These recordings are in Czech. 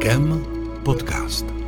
IKEM podcast.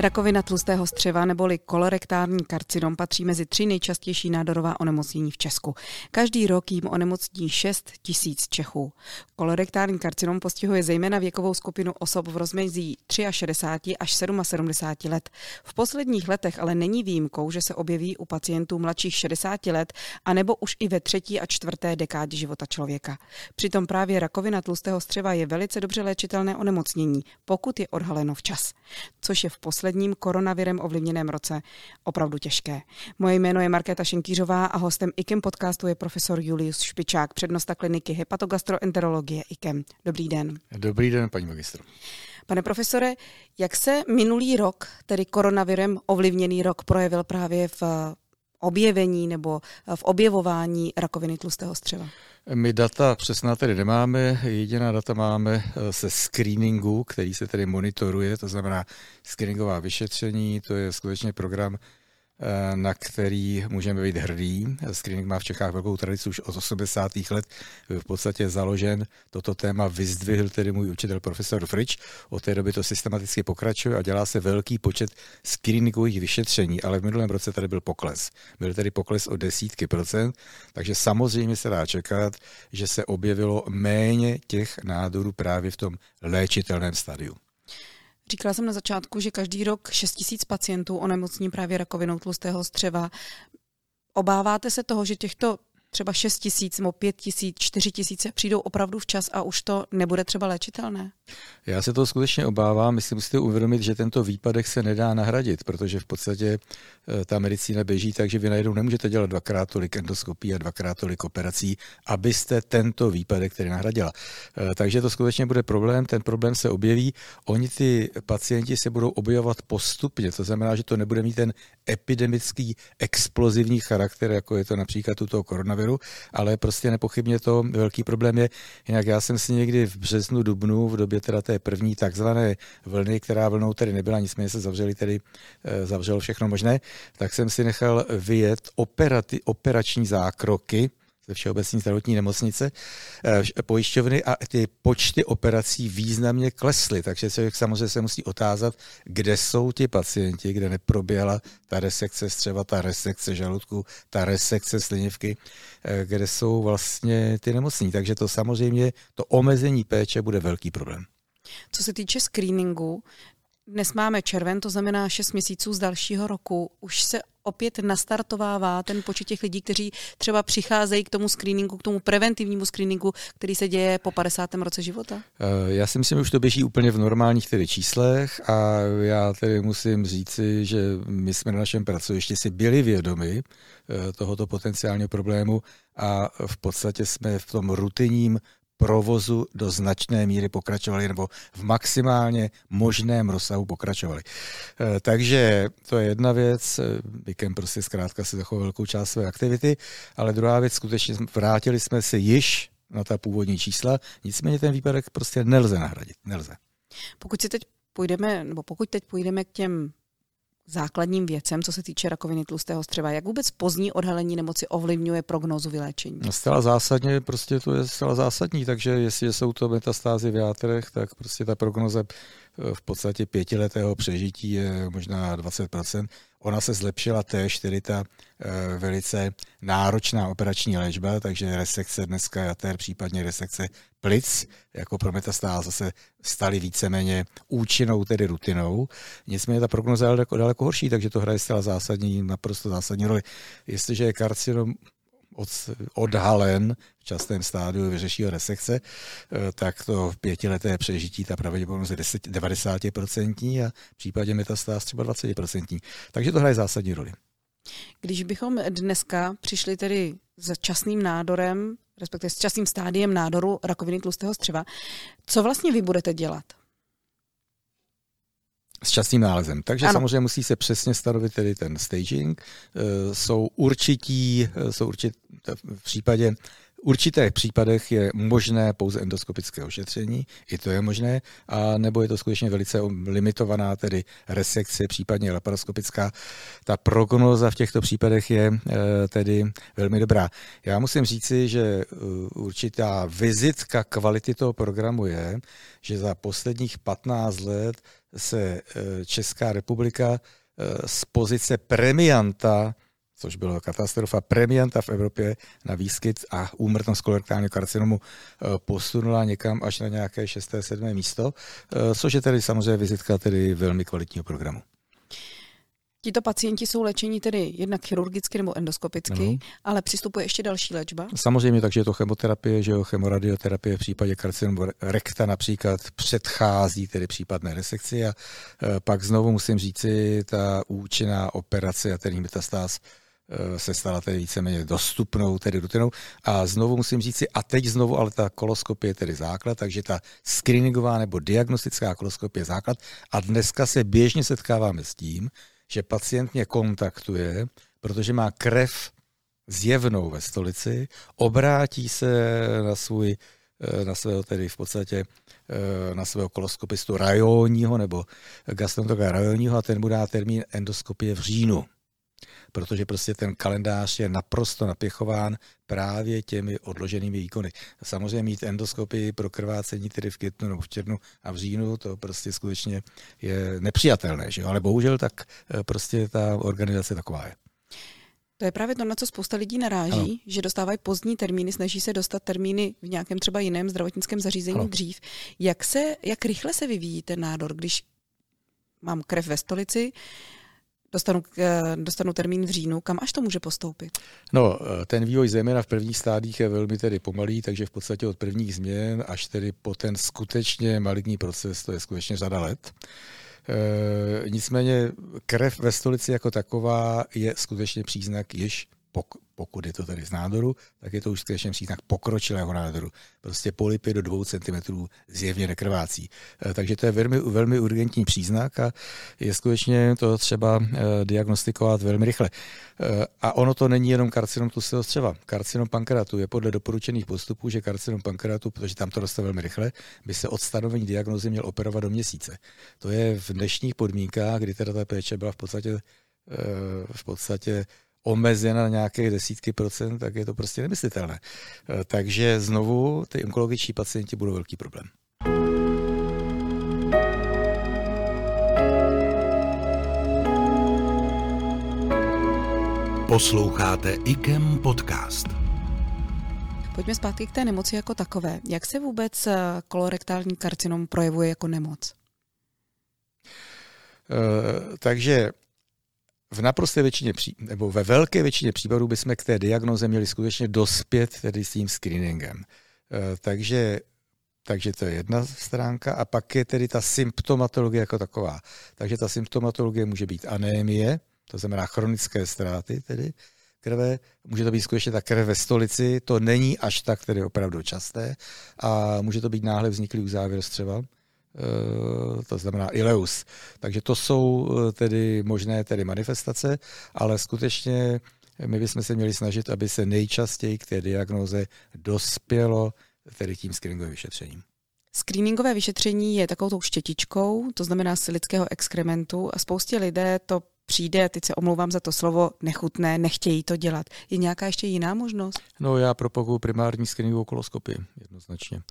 Rakovina tlustého střeva neboli kolorektární karcinom patří mezi tři nejčastější nádorová onemocnění v Česku. Každý rok jim onemocní 6 tisíc Čechů. Kolorektární karcinom postihuje zejména věkovou skupinu osob v rozmezí 63 až 77 let. V posledních letech ale není výjimkou, že se objeví u pacientů mladších 60 let a nebo už i ve třetí a čtvrté dekádě života člověka. Přitom právě rakovina tlustého střeva je velice dobře léčitelné onemocnění, pokud je odhaleno včas, což je v posledních posledním koronavirem ovlivněném roce opravdu těžké. Moje jméno je Markéta Šenkýřová a hostem IKEM podcastu je profesor Julius Špičák, přednosta kliniky hepatogastroenterologie IKEM. Dobrý den. Dobrý den, paní magistr. Pane profesore, jak se minulý rok, tedy koronavirem ovlivněný rok, projevil právě v objevení nebo v objevování rakoviny tlustého střeva? My data přesná tedy nemáme, jediná data máme se screeningu, který se tedy monitoruje, to znamená screeningová vyšetření, to je skutečně program, Eh, na který můžeme být hrdý. Screening má v Čechách velkou tradici už od 80. let. V podstatě založen, toto téma vyzdvihl tedy můj učitel profesor Frič. Od té doby to systematicky pokračuje a dělá se velký počet screeningových vyšetření, ale v minulém roce tady byl pokles. Byl tedy pokles o desítky procent, takže samozřejmě se dá čekat, že se objevilo méně těch nádorů právě v tom léčitelném stadiu. Říkala jsem na začátku, že každý rok 6 tisíc pacientů onemocní právě rakovinou tlustého střeva. Obáváte se toho, že těchto třeba 6 tisíc nebo 5 tisíc, 4 tisíce přijdou opravdu včas a už to nebude třeba léčitelné? Já se to skutečně obávám. Myslím, musíte uvědomit, že tento výpadek se nedá nahradit, protože v podstatě eh, ta medicína běží tak, že vy najednou nemůžete dělat dvakrát tolik endoskopí a dvakrát tolik operací, abyste tento výpadek tedy nahradila. Eh, takže to skutečně bude problém, ten problém se objeví. Oni ty pacienti se budou objevovat postupně, to znamená, že to nebude mít ten epidemický explozivní charakter, jako je to například tuto koronaviru, ale prostě nepochybně to velký problém je. Jinak já jsem si někdy v březnu, dubnu, v době teda té první takzvané vlny, která vlnou tedy nebyla, nicméně se zavřeli tedy, eh, zavřelo všechno možné, tak jsem si nechal vyjet operati, operační zákroky, ze Všeobecní zdravotní nemocnice, eh, pojišťovny a ty počty operací významně klesly, takže se samozřejmě se musí otázat, kde jsou ti pacienti, kde neproběhla ta resekce střeva, ta resekce žaludku, ta resekce slinivky, eh, kde jsou vlastně ty nemocní. Takže to samozřejmě, to omezení péče bude velký problém. Co se týče screeningu, dnes máme červen, to znamená 6 měsíců z dalšího roku. Už se opět nastartovává ten počet těch lidí, kteří třeba přicházejí k tomu screeningu, k tomu preventivnímu screeningu, který se děje po 50. roce života? Eh, já si myslím, že už to běží úplně v normálních tedy číslech a já tedy musím říci, že my jsme na našem pracovišti si byli vědomi eh, tohoto potenciálního problému a v podstatě jsme v tom rutinním provozu do značné míry pokračovali nebo v maximálně možném rozsahu pokračovali. Eh, takže to je jedna věc, Vikem prostě zkrátka si zachoval velkou část své aktivity, ale druhá věc, skutečně vrátili jsme se již na ta původní čísla, nicméně ten výpadek prostě nelze nahradit, nelze. Pokud si teď půjdeme, nebo pokud teď půjdeme k těm základním věcem, co se týče rakoviny tlustého střeva. Jak vůbec pozdní odhalení nemoci ovlivňuje prognózu vyléčení? No, zcela zásadně, prostě to je zcela zásadní, takže jestli jsou to metastázy v játrech, tak prostě ta prognoza v podstatě pětiletého přežití je možná 20%. Ona se zlepšila též, tedy ta e, velice náročná operační léčba, takže resekce dneska jater, případně resekce plic, jako pro metastáza se staly víceméně účinnou, tedy rutinou. Nicméně ta prognoza je daleko, daleko horší, takže to hraje zcela zásadní, naprosto zásadní roli. Jestliže je karcinom od, odhalen v častém stádiu vyřeší resekce, eh, tak to v pětileté přežití ta pravděpodobnost je 90% a v případě metastáz třeba 20%. Takže to hraje zásadní roli. Když bychom dneska přišli tedy s časným nádorem, respektive s časným stádiem nádoru rakoviny tlustého střeva, co vlastně vy budete dělat? S častým nálezem. Takže ano. samozřejmě musí se přesně stanovit tedy ten staging. E, jsou určití, e, jsou určití v případě určitých případech je možné pouze endoskopické ošetření, i to je možné, a nebo je to skutečně velice limitovaná, tedy resekce, případně laparoskopická. Ta prognóza v těchto případech je eh, tedy velmi dobrá. Já musím říci, že eh, určitá vizitka kvality toho programu je, že za posledních 15 let se eh, Česká republika z pozice premianta což byla katastrofa premianta v Evropě na výskyt a úmrtnost kolorektálního karcinomu eh, posunula někam až na nějaké 6. 7. místo, eh, což je tedy samozřejmě vizitka tedy velmi kvalitního programu. Tito pacienti jsou léčení tedy jednak chirurgicky nebo endoskopicky, ano. ale přistupuje ještě další léčba? Samozřejmě, takže je to chemoterapie, že jo, chemoradioterapie v případě karcinomu rekta například předchází tedy případné resekci a e, pak znovu musím říci, ta účinná operace a ten metastáz Eh, se stala tedy víceméně dostupnou tedy rutinou. A znovu musím říct si, a teď znovu, ale ta koloskopie je tedy základ, takže ta screeningová nebo diagnostická koloskopie je základ. A dneska se běžně setkáváme s tím, že pacient mě kontaktuje, protože má krev zjevnou ve stolici, obrátí se na svůj eh, na svého tedy v podstatě eh, na svého koloskopistu rajonního nebo gastroenterologa rajonního a ten mu dá termín endoskopie v říjnu protože prostě ten kalendář je naprosto napěchován právě těmi odloženými výkony. Samozřejmě mít endoskopii pro krvácení tedy v květnu nebo v červnu a v říjnu, to prostě skutečně je nepřijatelné, že? ale bohužel tak eh, prostě ta organizace taková je. To je právě to, na co spousta lidí naráží, ano. že dostávají pozdní termíny, snaží se dostat termíny v nějakém třeba jiném zdravotnickém zařízení ano. dřív. Jak, se, jak rychle se vyvíjí ten nádor, když mám krev ve stolici, dostanu, eh, dostanu termín v říjnu, kam až to může postoupit? No, eh, ten vývoj zejména v prvních stádích je velmi tedy pomalý, takže v podstatě od prvních změn až tedy po ten skutečně maligní proces, to je skutečně řada let. E, nicméně krev ve stolici jako taková je skutečně příznak již pokud je to tady z nádoru, tak je to už skutečně příznak pokročilého nádoru. Prostě polipy do 2 cm zjevně nekrvácí. Eh, takže to je velmi, velmi urgentní příznak a je skutečně to třeba eh, diagnostikovat velmi rychle. Eh, a ono to není jenom karcinom tlustého střeva. Karcinom pankreatu je podle doporučených postupů, že karcinom pankreatu, protože tam to roste velmi rychle, by se od stanovení diagnozy měl operovat do měsíce. To je v dnešních podmínkách, kdy teda ta péče byla v podstatě v podstatě omezena na nějaké desítky procent, tak je to prostě nemyslitelné. Eh, takže znovu ty onkologičtí pacienti budou velký problém. Posloucháte IKEM podcast. Pojďme zpátky k té nemoci jako takové. Jak se vůbec eh, kolorektální karcinom projevuje jako nemoc? Uh, takže v naprosté většině, nebo ve velké většině případů bychom k té diagnoze měli skutečně dospět tedy s tím screeningem. Eh, takže, takže to je jedna stránka a pak je tedy ta symptomatologie jako taková. Takže ta symptomatologie může být anémie, to znamená chronické ztráty tedy krve, může to být skutečně ta krev ve stolici, to není až tak tedy opravdu časté a může to být náhle vzniklý uzávěr střeva, to znamená ileus. Takže to jsou eh, tedy možné tedy manifestace, ale skutečně my bychom se měli snažit, aby se nejčastěji k té diagnoze dospělo tedy tím screeningovým vyšetřením. Screeningové vyšetření je takovou tou štětičkou, to znamená z lidského exkrementu a spoustě lidé to přijde, teď se omlouvám za to slovo, nechutné, nechtějí to dělat. Je nějaká ještě jiná možnost? No já propaguju primární screeningovou koloskopii, jednoznačně. E,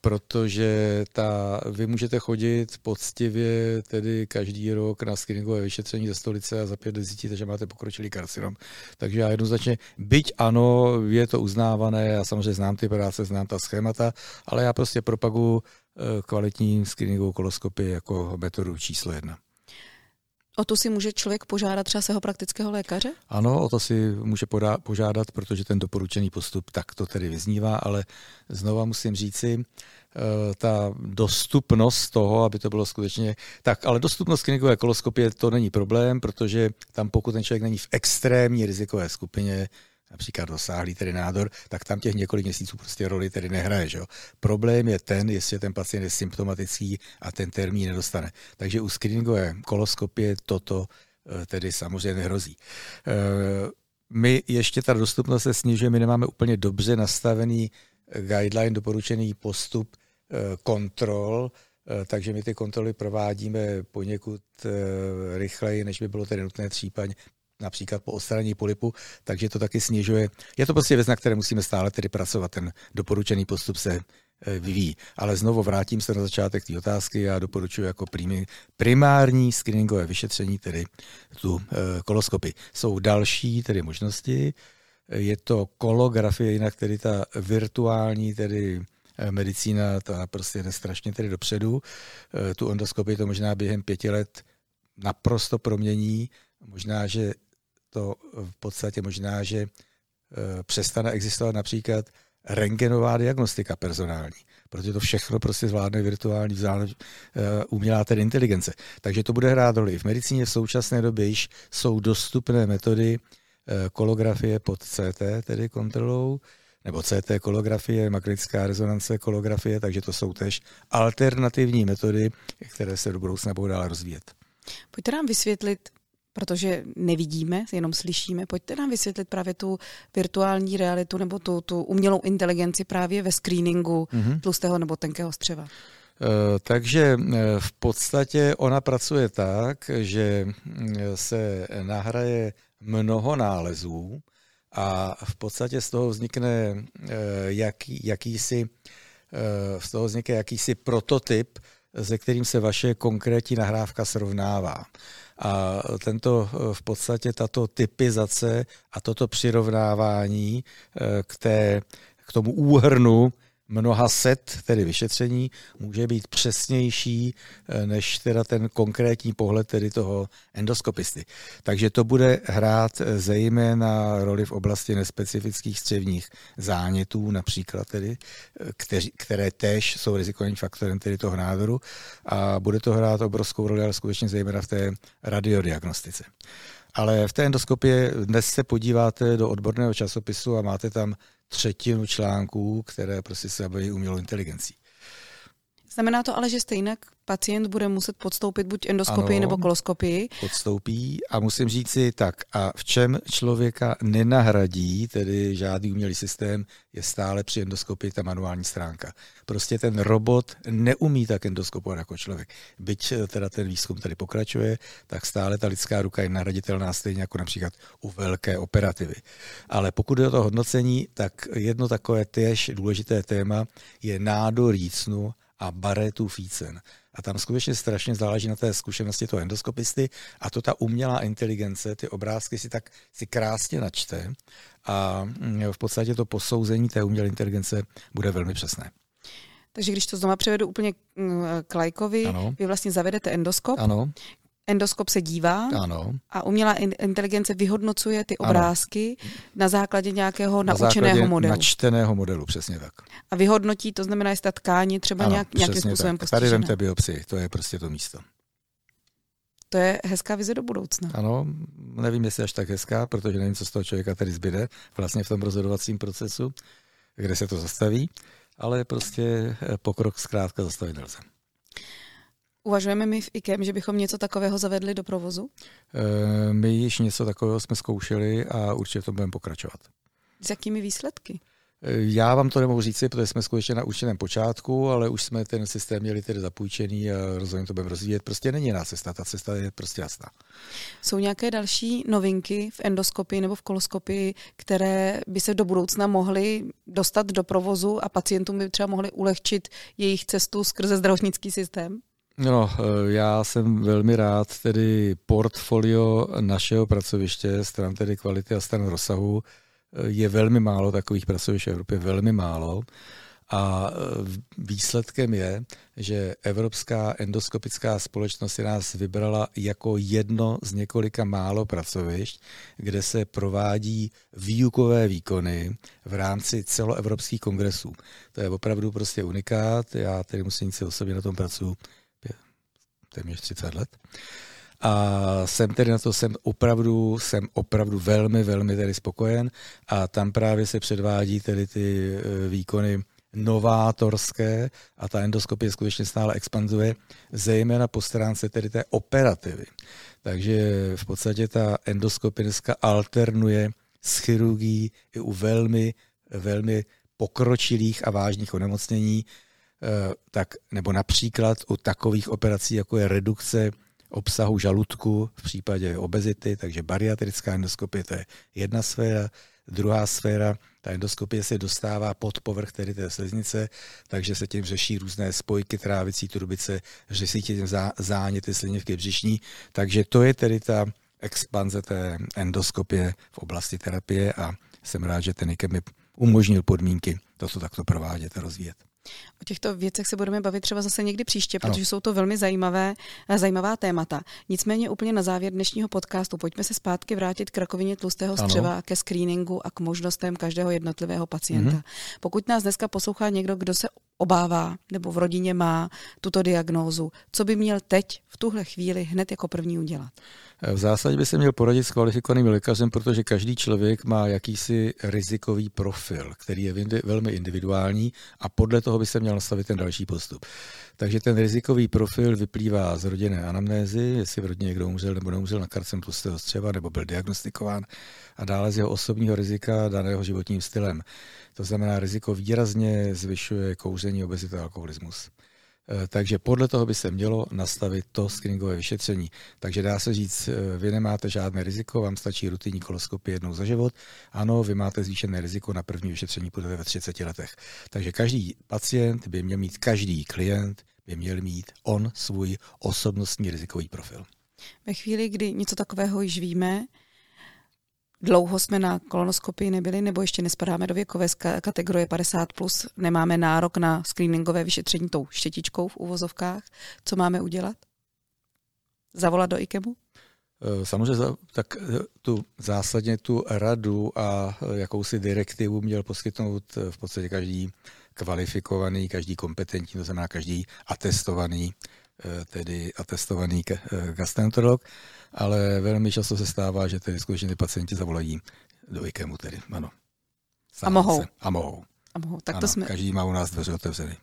protože ta, vy můžete chodit poctivě tedy každý rok na screeningové vyšetření ze stolice a za pět zjistíte, že máte pokročilý karcinom. Takže já jednoznačně, byť ano, je to uznávané, já samozřejmě znám ty práce, znám ta schémata, ale já prostě propaguju e, kvalitní screeningovou koloskopii jako metodu číslo jedna. O to si může člověk požádat třeba svého praktického lékaře? Ano, o to si může požádat, protože ten doporučený postup tak to tedy vyznívá, ale znova musím říci, eh, ta dostupnost toho, aby to bylo skutečně tak, ale dostupnost klinikové koloskopie to není problém, protože tam pokud ten člověk není v extrémní rizikové skupině, například dosáhlý tedy nádor, tak tam těch několik měsíců prostě roli tedy nehraje. Že jo? Problém je ten, jestli ten pacient je symptomatický a ten termín nedostane. Takže u screeningové koloskopie toto eh, tedy samozřejmě nehrozí. Eh, my ještě ta dostupnost se snižuje, my nemáme úplně dobře nastavený guideline, doporučený postup kontrol, takže my ty kontroly provádíme poněkud rychleji, než by bylo tedy nutné případně například po odstranění polipu, takže to taky snižuje. Je to prostě věc, na které musíme stále tedy pracovat. Ten doporučený postup se e, vyvíjí. Ale znovu vrátím se na začátek té otázky. Já doporučuji jako primární screeningové vyšetření, tedy tu e, koloskopy. Jsou další tedy možnosti. Je to kolografie, jinak tedy ta virtuální, tedy e, medicína, ta prostě jde strašně tedy dopředu. Tu endoskopii to možná během pěti let naprosto promění. Možná, že to v podstatě možná, že eh, přestane existovat například rengenová diagnostika personální, protože to všechno prostě zvládne virtuální vzdálené, eh, umělá tedy inteligence. Takže to bude hrát roli. V medicíně v současné době již jsou dostupné metody eh, kolografie pod CT, tedy kontrolou, nebo CT kolografie, magnetická rezonance kolografie, takže to jsou tež alternativní metody, které se do budoucna budou dále rozvíjet. Pojďte nám vysvětlit, protože nevidíme, jenom slyšíme. Pojďte nám vysvětlit právě tu virtuální realitu nebo tu, tu umělou inteligenci právě ve screeningu mm-hmm. tlustého nebo tenkého střeva. Eh, takže eh, v podstatě ona pracuje tak, že mm, se nahraje mnoho nálezů a v podstatě z toho vznikne eh, jaký, jakýsi, z toho vznikne jakýsi prototyp, se kterým se vaše konkrétní nahrávka srovnává. A tento v podstatě tato typizace a toto přirovnávání eh, k, té, k tomu úhrnu mnoha set, tedy vyšetření, může být přesnější eh, než teda ten konkrétní pohled tedy toho endoskopisty. Takže to bude hrát eh, zejména roli v oblasti nespecifických střevních zánětů, například tedy, eh, kteři, které též jsou rizikovým faktorem tedy toho nádoru a bude to hrát obrovskou roli, ale skutečně zejména v té radiodiagnostice. Ale v té endoskopii dnes se podíváte do odborného časopisu a máte tam třetinu článků, které prostě se zabývají umělou inteligencí. Znamená to ale, že stejně pacient bude muset podstoupit buď endoskopii ano, nebo koloskopii. Podstoupí a musím říct si tak, a v čem člověka nenahradí, tedy žádný umělý systém, je stále při endoskopii ta manuální stránka. Prostě ten robot neumí tak endoskopovat jako člověk. Byť teda ten výzkum tady pokračuje, tak stále ta lidská ruka je nahraditelná stejně jako například u velké operativy. Ale pokud je o to hodnocení, tak jedno takové též důležité téma je nádor jícnu a baretu fícen. A tam skutečně strašně záleží na té zkušenosti toho endoskopisty a to ta umělá inteligence, ty obrázky si tak si krásně načte a mm, v podstatě to posouzení té umělé inteligence bude velmi přesné. Takže když to znova převedu úplně mm, k lajkovi, ano. vy vlastně zavedete endoskop, ano endoskop se dívá ano. a umělá inteligence vyhodnocuje ty obrázky ano. na základě nějakého na naučeného modelu. načteného modelu, přesně tak. A vyhodnotí, to znamená, jestli ta tkáně třeba ano, nějak, nějakým způsobem tak. Tady vemte biopsii, to je prostě to místo. To je hezká vize do budoucna. Ano, nevím, jestli až tak hezká, protože nevím, co z toho člověka tady zbyde vlastně v tom rozhodovacím procesu, kde se to zastaví, ale prostě pokrok zkrátka zastavit nelze. Uvažujeme my v IKEM, že bychom něco takového zavedli do provozu? E, my již něco takového jsme zkoušeli a určitě to budeme pokračovat. S jakými výsledky? Eh, já vám to nemohu říct, protože jsme skutečně na určitém počátku, ale už jsme ten systém měli tedy zapůjčený a rozhodně to budeme rozvíjet. Prostě není jiná cesta, ta cesta je prostě jasná. Jsou nějaké další novinky v endoskopii nebo v koloskopii, které by se do budoucna mohly dostat do provozu a pacientům by třeba mohly ulehčit jejich cestu skrze zdravotnický systém? No, eh, já jsem velmi rád, tedy portfolio našeho pracoviště, stran tedy kvality a stran rozsahu, eh, je velmi málo takových pracovišť v Evropě, velmi málo. A eh, výsledkem je, že Evropská endoskopická společnost si nás vybrala jako jedno z několika málo pracovišť, kde se provádí výukové výkony v rámci celoevropských kongresů. To je opravdu prostě unikát. Já tedy musím říct, osobně na tom pracuji téměř 30 let. A jsem tedy na to, jsem opravdu, jsem opravdu velmi, velmi tedy spokojen a tam právě se předvádí tedy ty e, výkony novátorské a ta endoskopie skutečně stále expanduje, zejména po stránce tedy té operativy. Takže v podstatě ta endoskopie dneska alternuje s chirurgií i u velmi, velmi pokročilých a vážných onemocnění, eh, tak, nebo například u takových operací, jako je redukce obsahu žaludku v případě obezity, takže bariatrická endoskopie, to je jedna sféra. Druhá sféra, ta endoskopie se dostává pod povrch tedy té sliznice, takže se tím řeší různé spojky trávicí trubice, řeší tím záněty slinivky břišní, takže to je tedy ta expanze té endoskopie v oblasti terapie a jsem rád, že ten IKEM mi umožnil podmínky to, co takto provádět a rozvíjet. O těchto věcech se budeme bavit třeba zase někdy příště, protože ano. jsou to velmi zajímavé, zajímavá témata. Nicméně úplně na závěr dnešního podcastu pojďme se zpátky vrátit k rakovině tlustého střeva, ano. ke screeningu a k možnostem každého jednotlivého pacienta. Mm-hmm. Pokud nás dneska poslouchá někdo, kdo se obává nebo v rodině má tuto diagnózu, co by měl teď v tuhle chvíli hned jako první udělat? V zásadě by se měl poradit s kvalifikovaným lékařem, protože každý člověk má jakýsi rizikový profil, který je velmi individuální a podle toho by se měl nastavit ten další postup. Takže ten rizikový profil vyplývá z rodinné anamnézy, jestli v rodině někdo umřel nebo neumřel na karcem tlustého střeva nebo byl diagnostikován a dále z jeho osobního rizika daného životním stylem. To znamená, riziko výrazně zvyšuje kouření, obezita a alkoholismus. Eh, takže podle toho by se mělo nastavit to screeningové vyšetření. Takže dá se říct, eh, vy nemáte žádné riziko, vám stačí rutinní koloskopie jednou za život. Ano, vy máte zvýšené riziko na první vyšetření budete ve 30 letech. Takže každý pacient by měl mít, každý klient by měl mít on svůj osobnostní rizikový profil. Ve chvíli, kdy něco takového již víme, dlouho jsme na kolonoskopii nebyli, nebo ještě nespadáme do věkové kategorie 50+, plus, nemáme nárok na screeningové vyšetření tou štětičkou v uvozovkách. Co máme udělat? Zavolat do IKEMu? Eh, samozřejmě tak eh, tu zásadně tu radu a eh, jakousi direktivu měl poskytnout v podstatě každý kvalifikovaný, každý kompetentní, to znamená každý atestovaný, tedy atestovaný gastroenterolog ale velmi často se stává, že tedy skutečně ty pacienti zavolají do IKEMu tedy, ano. a mohou. Se. A mohou. A mohou. Tak ano, to jsme... Každý má u nás dveře otevřeny.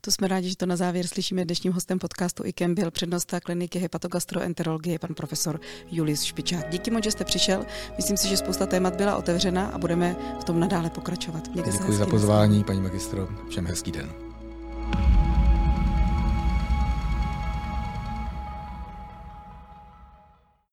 To jsme rádi, že to na závěr slyšíme. Dnešním hostem podcastu IKEM byl přednosta kliniky hepatogastroenterologie pan profesor Julius Špičák. Díky moc, že jste přišel. Myslím si, že spousta témat byla otevřena a budeme v tom nadále pokračovat. Mějte Děkuji za pozvání, paní magistro. Všem hezký den.